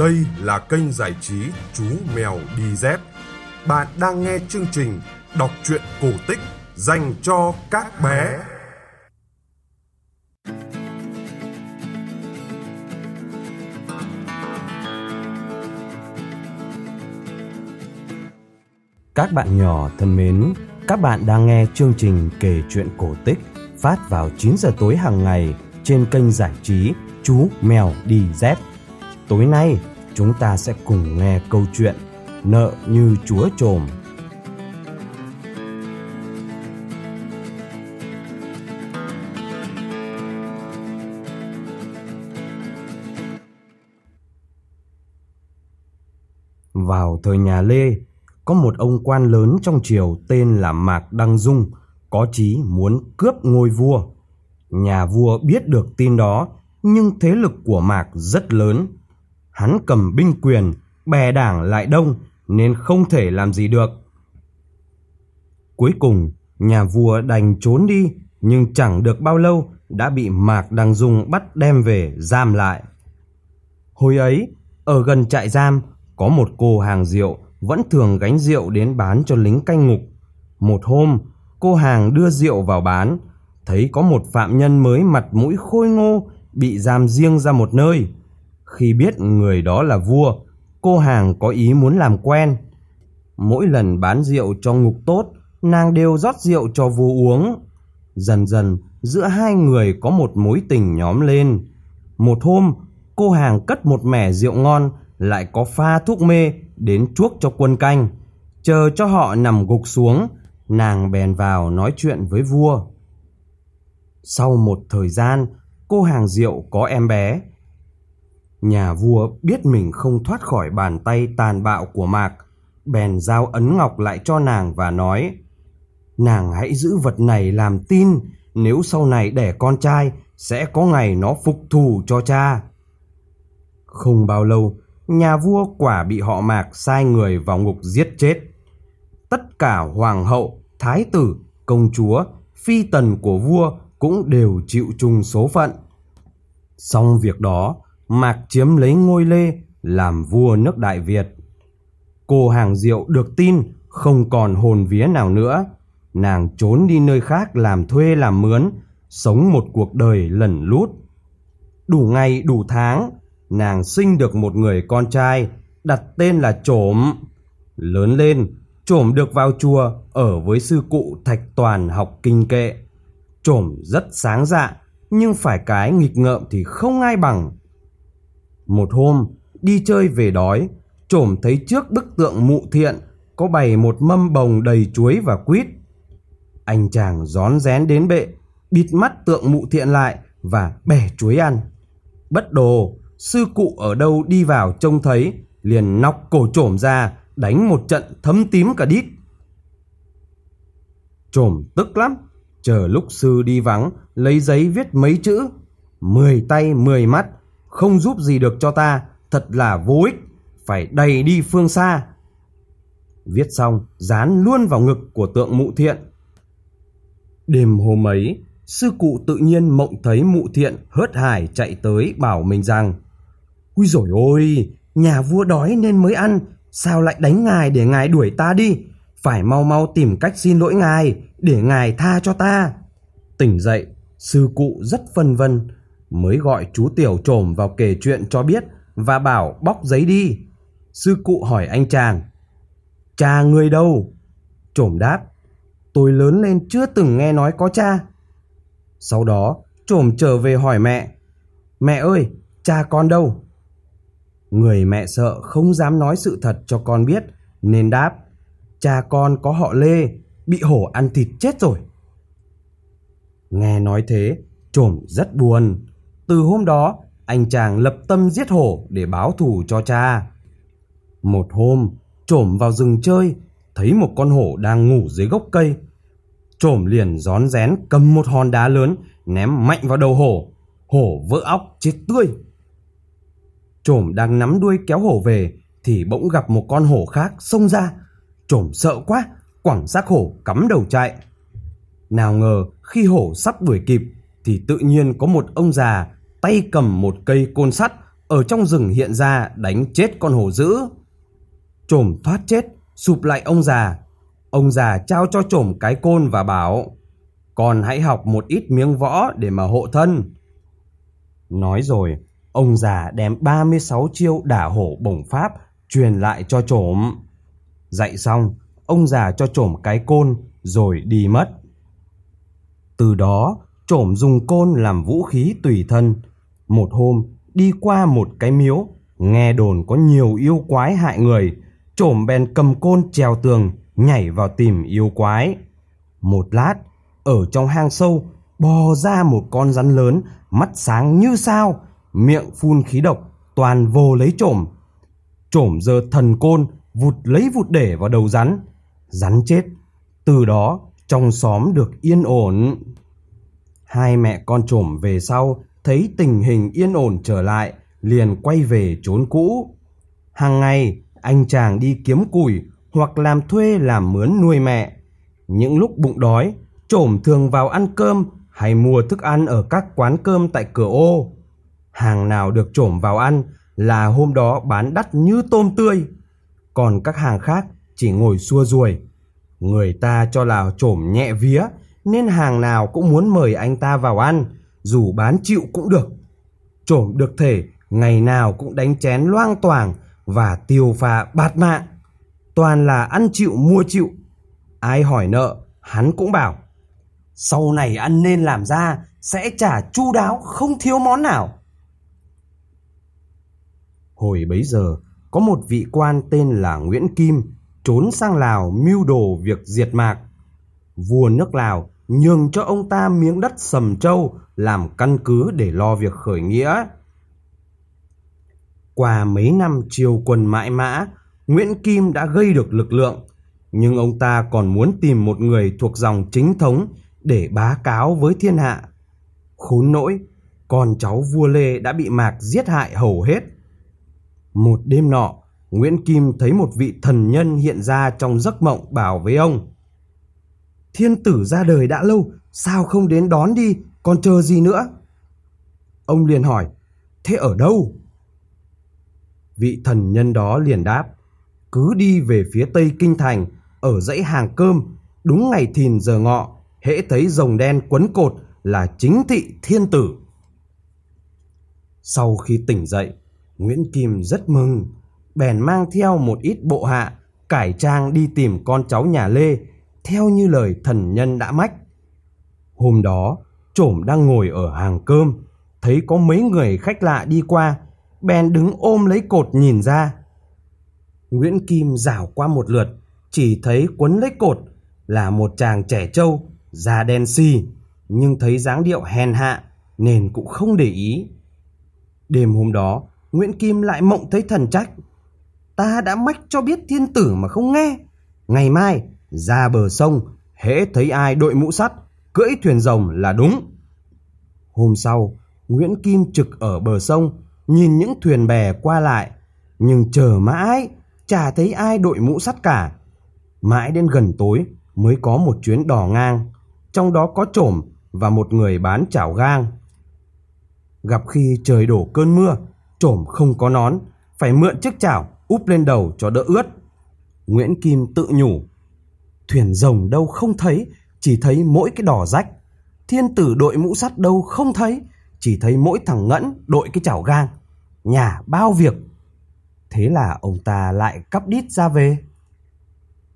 Đây là kênh giải trí Chú Mèo Đi Dép. Bạn đang nghe chương trình đọc truyện cổ tích dành cho các bé. Các bạn nhỏ thân mến, các bạn đang nghe chương trình kể chuyện cổ tích phát vào 9 giờ tối hàng ngày trên kênh giải trí Chú Mèo Đi Dép. Tối nay, chúng ta sẽ cùng nghe câu chuyện Nợ như chúa trồm. Vào thời nhà Lê, có một ông quan lớn trong triều tên là Mạc Đăng Dung, có chí muốn cướp ngôi vua. Nhà vua biết được tin đó, nhưng thế lực của Mạc rất lớn. Hắn cầm binh quyền, bè đảng lại đông nên không thể làm gì được. Cuối cùng, nhà vua đành trốn đi, nhưng chẳng được bao lâu đã bị Mạc Đăng Dung bắt đem về giam lại. Hồi ấy, ở gần trại giam có một cô hàng rượu vẫn thường gánh rượu đến bán cho lính canh ngục. Một hôm, cô hàng đưa rượu vào bán, thấy có một phạm nhân mới mặt mũi khôi ngô bị giam riêng ra một nơi. Khi biết người đó là vua, cô hàng có ý muốn làm quen. Mỗi lần bán rượu cho ngục tốt, nàng đều rót rượu cho vua uống. Dần dần, giữa hai người có một mối tình nhóm lên. Một hôm, cô hàng cất một mẻ rượu ngon, lại có pha thuốc mê đến chuốc cho quân canh. Chờ cho họ nằm gục xuống, nàng bèn vào nói chuyện với vua. Sau một thời gian, cô hàng rượu có em bé. Nhà vua biết mình không thoát khỏi bàn tay tàn bạo của Mạc, bèn giao ấn ngọc lại cho nàng và nói Nàng hãy giữ vật này làm tin, nếu sau này đẻ con trai, sẽ có ngày nó phục thù cho cha. Không bao lâu, nhà vua quả bị họ Mạc sai người vào ngục giết chết. Tất cả hoàng hậu, thái tử, công chúa, phi tần của vua cũng đều chịu chung số phận. Xong việc đó, Mạc chiếm lấy ngôi Lê làm vua nước Đại Việt. Cô hàng diệu được tin không còn hồn vía nào nữa. Nàng trốn đi nơi khác làm thuê làm mướn, sống một cuộc đời lẩn lút. Đủ ngày đủ tháng, nàng sinh được một người con trai, đặt tên là Trổm. Lớn lên, Trổm được vào chùa ở với sư cụ Thạch Toàn học kinh kệ. Trổm rất sáng dạ, nhưng phải cái nghịch ngợm thì không ai bằng. Một hôm, đi chơi về đói, Trổm thấy trước bức tượng mụ thiện có bày một mâm bồng đầy chuối và quýt. Anh chàng rón rén đến bệ, bịt mắt tượng mụ thiện lại và bẻ chuối ăn. Bất đồ, sư cụ ở đâu đi vào trông thấy, liền nọc cổ trổm ra, đánh một trận thấm tím cả đít. Trổm tức lắm, chờ lúc sư đi vắng, lấy giấy viết mấy chữ. Mười tay mười mắt, không giúp gì được cho ta, thật là vô ích, phải đầy đi phương xa. Viết xong, dán luôn vào ngực của tượng mụ thiện. Đêm hôm ấy, sư cụ tự nhiên mộng thấy mụ thiện hớt hải chạy tới bảo mình rằng Ui rồi ôi, nhà vua đói nên mới ăn, sao lại đánh ngài để ngài đuổi ta đi? Phải mau mau tìm cách xin lỗi ngài, để ngài tha cho ta. Tỉnh dậy, sư cụ rất phân vân, mới gọi chú tiểu trồm vào kể chuyện cho biết và bảo bóc giấy đi. Sư cụ hỏi anh chàng, cha người đâu? Trồm đáp, tôi lớn lên chưa từng nghe nói có cha. Sau đó, trồm trở về hỏi mẹ, mẹ ơi, cha con đâu? Người mẹ sợ không dám nói sự thật cho con biết nên đáp cha con có họ Lê bị hổ ăn thịt chết rồi. Nghe nói thế, trồm rất buồn. Từ hôm đó, anh chàng lập tâm giết hổ để báo thù cho cha. Một hôm, trổm vào rừng chơi, thấy một con hổ đang ngủ dưới gốc cây. trổm liền rón rén cầm một hòn đá lớn ném mạnh vào đầu hổ. Hổ vỡ óc chết tươi. Trổm đang nắm đuôi kéo hổ về thì bỗng gặp một con hổ khác xông ra. Trổm sợ quá, quẳng xác hổ cắm đầu chạy. Nào ngờ khi hổ sắp đuổi kịp thì tự nhiên có một ông già tay cầm một cây côn sắt ở trong rừng hiện ra đánh chết con hổ dữ. Trổm thoát chết, sụp lại ông già. Ông già trao cho trổm cái côn và bảo, con hãy học một ít miếng võ để mà hộ thân. Nói rồi, ông già đem 36 chiêu đả hổ bổng pháp truyền lại cho trổm. Dạy xong, ông già cho trổm cái côn rồi đi mất. Từ đó, trổm dùng côn làm vũ khí tùy thân. Một hôm, đi qua một cái miếu, nghe đồn có nhiều yêu quái hại người, trổm bèn cầm côn trèo tường, nhảy vào tìm yêu quái. Một lát, ở trong hang sâu, bò ra một con rắn lớn, mắt sáng như sao, miệng phun khí độc, toàn vô lấy trổm. Trổm giơ thần côn, vụt lấy vụt để vào đầu rắn. Rắn chết. Từ đó, trong xóm được yên ổn. Hai mẹ con trổm về sau thấy tình hình yên ổn trở lại, liền quay về trốn cũ. Hàng ngày, anh chàng đi kiếm củi hoặc làm thuê làm mướn nuôi mẹ. Những lúc bụng đói, trổm thường vào ăn cơm hay mua thức ăn ở các quán cơm tại cửa ô. Hàng nào được trổm vào ăn là hôm đó bán đắt như tôm tươi. Còn các hàng khác chỉ ngồi xua ruồi. Người ta cho là trổm nhẹ vía nên hàng nào cũng muốn mời anh ta vào ăn, dù bán chịu cũng được. Trổm được thể ngày nào cũng đánh chén loang toàng và tiêu pha bạt mạng. Toàn là ăn chịu mua chịu. Ai hỏi nợ, hắn cũng bảo. Sau này ăn nên làm ra, sẽ trả chu đáo không thiếu món nào. Hồi bấy giờ, có một vị quan tên là Nguyễn Kim, trốn sang Lào mưu đồ việc diệt mạc. Vua nước Lào nhường cho ông ta miếng đất Sầm Châu làm căn cứ để lo việc khởi nghĩa. Qua mấy năm triều quân mãi mã, Nguyễn Kim đã gây được lực lượng, nhưng ông ta còn muốn tìm một người thuộc dòng chính thống để bá cáo với thiên hạ. Khốn nỗi, con cháu vua Lê đã bị Mạc giết hại hầu hết. Một đêm nọ, Nguyễn Kim thấy một vị thần nhân hiện ra trong giấc mộng bảo với ông. Thiên tử ra đời đã lâu, sao không đến đón đi, còn chờ gì nữa? Ông liền hỏi, thế ở đâu? Vị thần nhân đó liền đáp, cứ đi về phía tây kinh thành, ở dãy hàng cơm, đúng ngày thìn giờ ngọ, hễ thấy rồng đen quấn cột là chính thị thiên tử. Sau khi tỉnh dậy, Nguyễn Kim rất mừng, bèn mang theo một ít bộ hạ, cải trang đi tìm con cháu nhà Lê, theo như lời thần nhân đã mách. Hôm đó, trổm đang ngồi ở hàng cơm, thấy có mấy người khách lạ đi qua, bèn đứng ôm lấy cột nhìn ra. Nguyễn Kim rảo qua một lượt, chỉ thấy quấn lấy cột là một chàng trẻ trâu, da đen xì, nhưng thấy dáng điệu hèn hạ nên cũng không để ý. Đêm hôm đó, Nguyễn Kim lại mộng thấy thần trách. Ta đã mách cho biết thiên tử mà không nghe. Ngày mai, ra bờ sông, hễ thấy ai đội mũ sắt, cưỡi thuyền rồng là đúng. Hôm sau, Nguyễn Kim trực ở bờ sông, nhìn những thuyền bè qua lại, nhưng chờ mãi, chả thấy ai đội mũ sắt cả. Mãi đến gần tối mới có một chuyến đò ngang, trong đó có trổm và một người bán chảo gang. Gặp khi trời đổ cơn mưa, trổm không có nón, phải mượn chiếc chảo úp lên đầu cho đỡ ướt. Nguyễn Kim tự nhủ, thuyền rồng đâu không thấy, chỉ thấy mỗi cái đỏ rách. Thiên tử đội mũ sắt đâu không thấy, chỉ thấy mỗi thằng ngẫn đội cái chảo gang. Nhà bao việc. Thế là ông ta lại cắp đít ra về.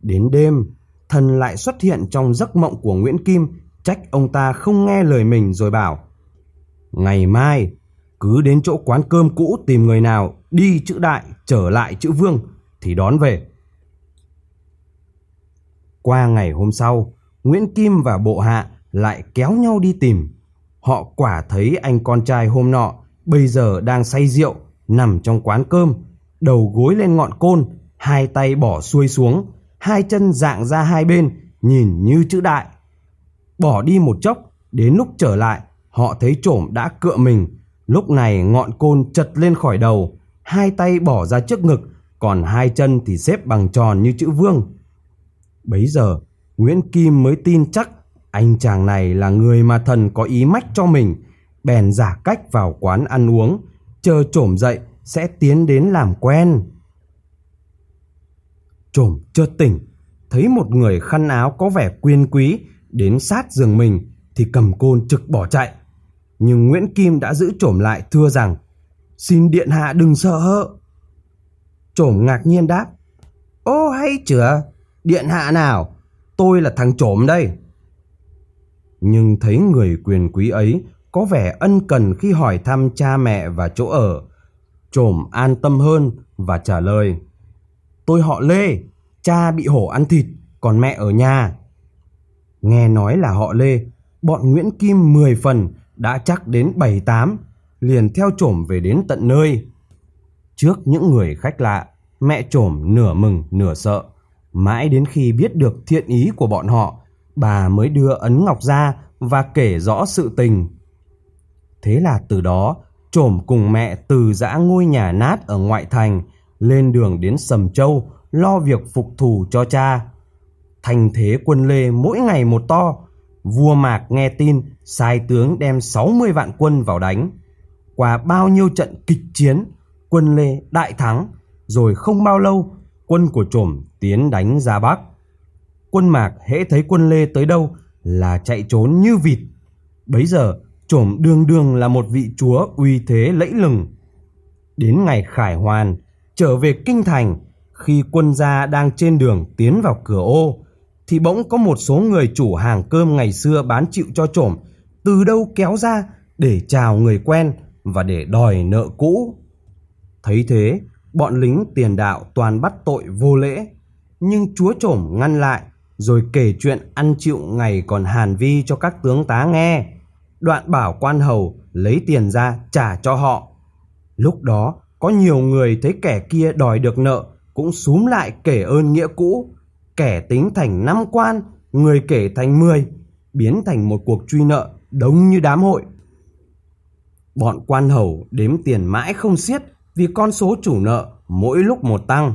Đến đêm, thần lại xuất hiện trong giấc mộng của Nguyễn Kim, trách ông ta không nghe lời mình rồi bảo. Ngày mai, cứ đến chỗ quán cơm cũ tìm người nào đi chữ đại trở lại chữ vương thì đón về. Qua ngày hôm sau, Nguyễn Kim và bộ hạ lại kéo nhau đi tìm. Họ quả thấy anh con trai hôm nọ bây giờ đang say rượu, nằm trong quán cơm, đầu gối lên ngọn côn, hai tay bỏ xuôi xuống, hai chân dạng ra hai bên, nhìn như chữ đại. Bỏ đi một chốc, đến lúc trở lại, họ thấy trổm đã cựa mình. Lúc này ngọn côn chật lên khỏi đầu, hai tay bỏ ra trước ngực, còn hai chân thì xếp bằng tròn như chữ vương. Bấy giờ, Nguyễn Kim mới tin chắc anh chàng này là người mà thần có ý mách cho mình, bèn giả cách vào quán ăn uống, chờ trổm dậy sẽ tiến đến làm quen. Trổm chợt tỉnh, thấy một người khăn áo có vẻ quyên quý đến sát giường mình thì cầm côn trực bỏ chạy. Nhưng Nguyễn Kim đã giữ trổm lại thưa rằng Xin điện hạ đừng sợ. hỡ Trổm ngạc nhiên đáp Ô hay chửa, điện hạ nào, tôi là thằng trộm đây. Nhưng thấy người quyền quý ấy có vẻ ân cần khi hỏi thăm cha mẹ và chỗ ở. trộm an tâm hơn và trả lời. Tôi họ Lê, cha bị hổ ăn thịt, còn mẹ ở nhà. Nghe nói là họ Lê, bọn Nguyễn Kim 10 phần đã chắc đến 7-8, liền theo trộm về đến tận nơi. Trước những người khách lạ, mẹ trộm nửa mừng nửa sợ. Mãi đến khi biết được thiện ý của bọn họ, bà mới đưa ấn ngọc ra và kể rõ sự tình. Thế là từ đó, trổm cùng mẹ từ giã ngôi nhà nát ở ngoại thành, lên đường đến Sầm Châu, lo việc phục thù cho cha. Thành thế quân Lê mỗi ngày một to, vua Mạc nghe tin sai tướng đem 60 vạn quân vào đánh. Qua bao nhiêu trận kịch chiến, quân Lê đại thắng, rồi không bao lâu quân của trổm tiến đánh ra Bắc. Quân Mạc hễ thấy quân Lê tới đâu là chạy trốn như vịt. Bấy giờ trổm đương đương là một vị chúa uy thế lẫy lừng. Đến ngày khải hoàn, trở về kinh thành, khi quân gia đang trên đường tiến vào cửa ô, thì bỗng có một số người chủ hàng cơm ngày xưa bán chịu cho trổm từ đâu kéo ra để chào người quen và để đòi nợ cũ. Thấy thế, bọn lính tiền đạo toàn bắt tội vô lễ, nhưng chúa trổm ngăn lại rồi kể chuyện ăn chịu ngày còn hàn vi cho các tướng tá nghe. Đoạn bảo quan hầu lấy tiền ra trả cho họ. Lúc đó có nhiều người thấy kẻ kia đòi được nợ cũng xúm lại kể ơn nghĩa cũ. Kẻ tính thành năm quan, người kể thành mười, biến thành một cuộc truy nợ đông như đám hội. Bọn quan hầu đếm tiền mãi không xiết vì con số chủ nợ mỗi lúc một tăng.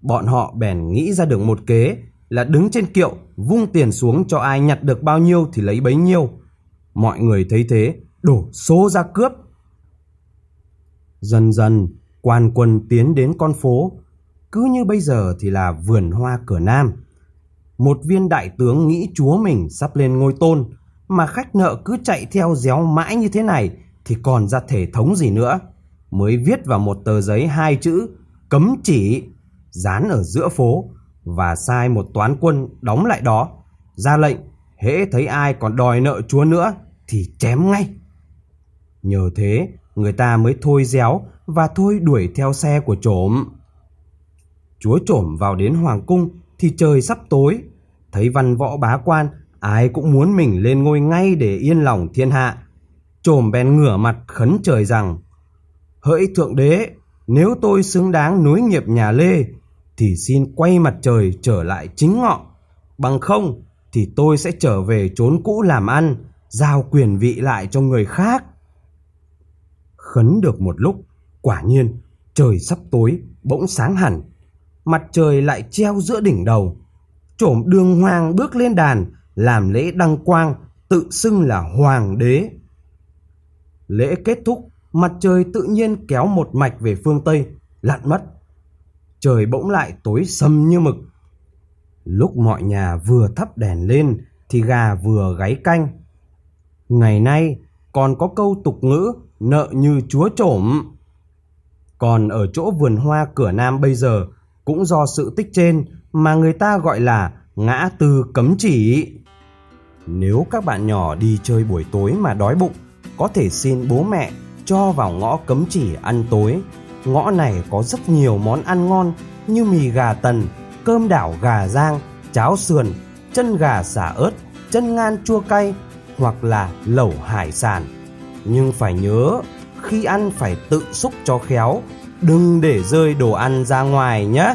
Bọn họ bèn nghĩ ra được một kế là đứng trên kiệu, vung tiền xuống cho ai nhặt được bao nhiêu thì lấy bấy nhiêu. Mọi người thấy thế, đổ xô ra cướp. Dần dần, quan quân tiến đến con phố cứ như bây giờ thì là vườn hoa cửa Nam. Một viên đại tướng nghĩ chúa mình sắp lên ngôi tôn, mà khách nợ cứ chạy theo réo mãi như thế này thì còn ra thể thống gì nữa. Mới viết vào một tờ giấy hai chữ, cấm chỉ dán ở giữa phố và sai một toán quân đóng lại đó. Ra lệnh, hễ thấy ai còn đòi nợ chúa nữa thì chém ngay. Nhờ thế, người ta mới thôi réo và thôi đuổi theo xe của trộm. Chúa trộm vào đến hoàng cung thì trời sắp tối. Thấy văn võ bá quan, ai cũng muốn mình lên ngôi ngay để yên lòng thiên hạ. Trộm bèn ngửa mặt khấn trời rằng, Hỡi thượng đế, nếu tôi xứng đáng nối nghiệp nhà Lê, thì xin quay mặt trời trở lại chính ngọ. Bằng không, thì tôi sẽ trở về chốn cũ làm ăn, giao quyền vị lại cho người khác. Khấn được một lúc, quả nhiên, trời sắp tối, bỗng sáng hẳn. Mặt trời lại treo giữa đỉnh đầu. Trổm đường hoàng bước lên đàn, làm lễ đăng quang, tự xưng là hoàng đế. Lễ kết thúc, mặt trời tự nhiên kéo một mạch về phương Tây, lặn mất. Trời bỗng lại tối sầm như mực. Lúc mọi nhà vừa thắp đèn lên thì gà vừa gáy canh. Ngày nay còn có câu tục ngữ nợ như chúa trổm. Còn ở chỗ vườn hoa cửa Nam bây giờ cũng do sự tích trên mà người ta gọi là ngã tư cấm chỉ. Nếu các bạn nhỏ đi chơi buổi tối mà đói bụng, có thể xin bố mẹ cho vào ngõ cấm chỉ ăn tối. Ngõ này có rất nhiều món ăn ngon như mì gà tần, cơm đảo gà rang, cháo sườn, chân gà xả ớt, chân ngan chua cay hoặc là lẩu hải sản. Nhưng phải nhớ, khi ăn phải tự xúc cho khéo, đừng để rơi đồ ăn ra ngoài nhé.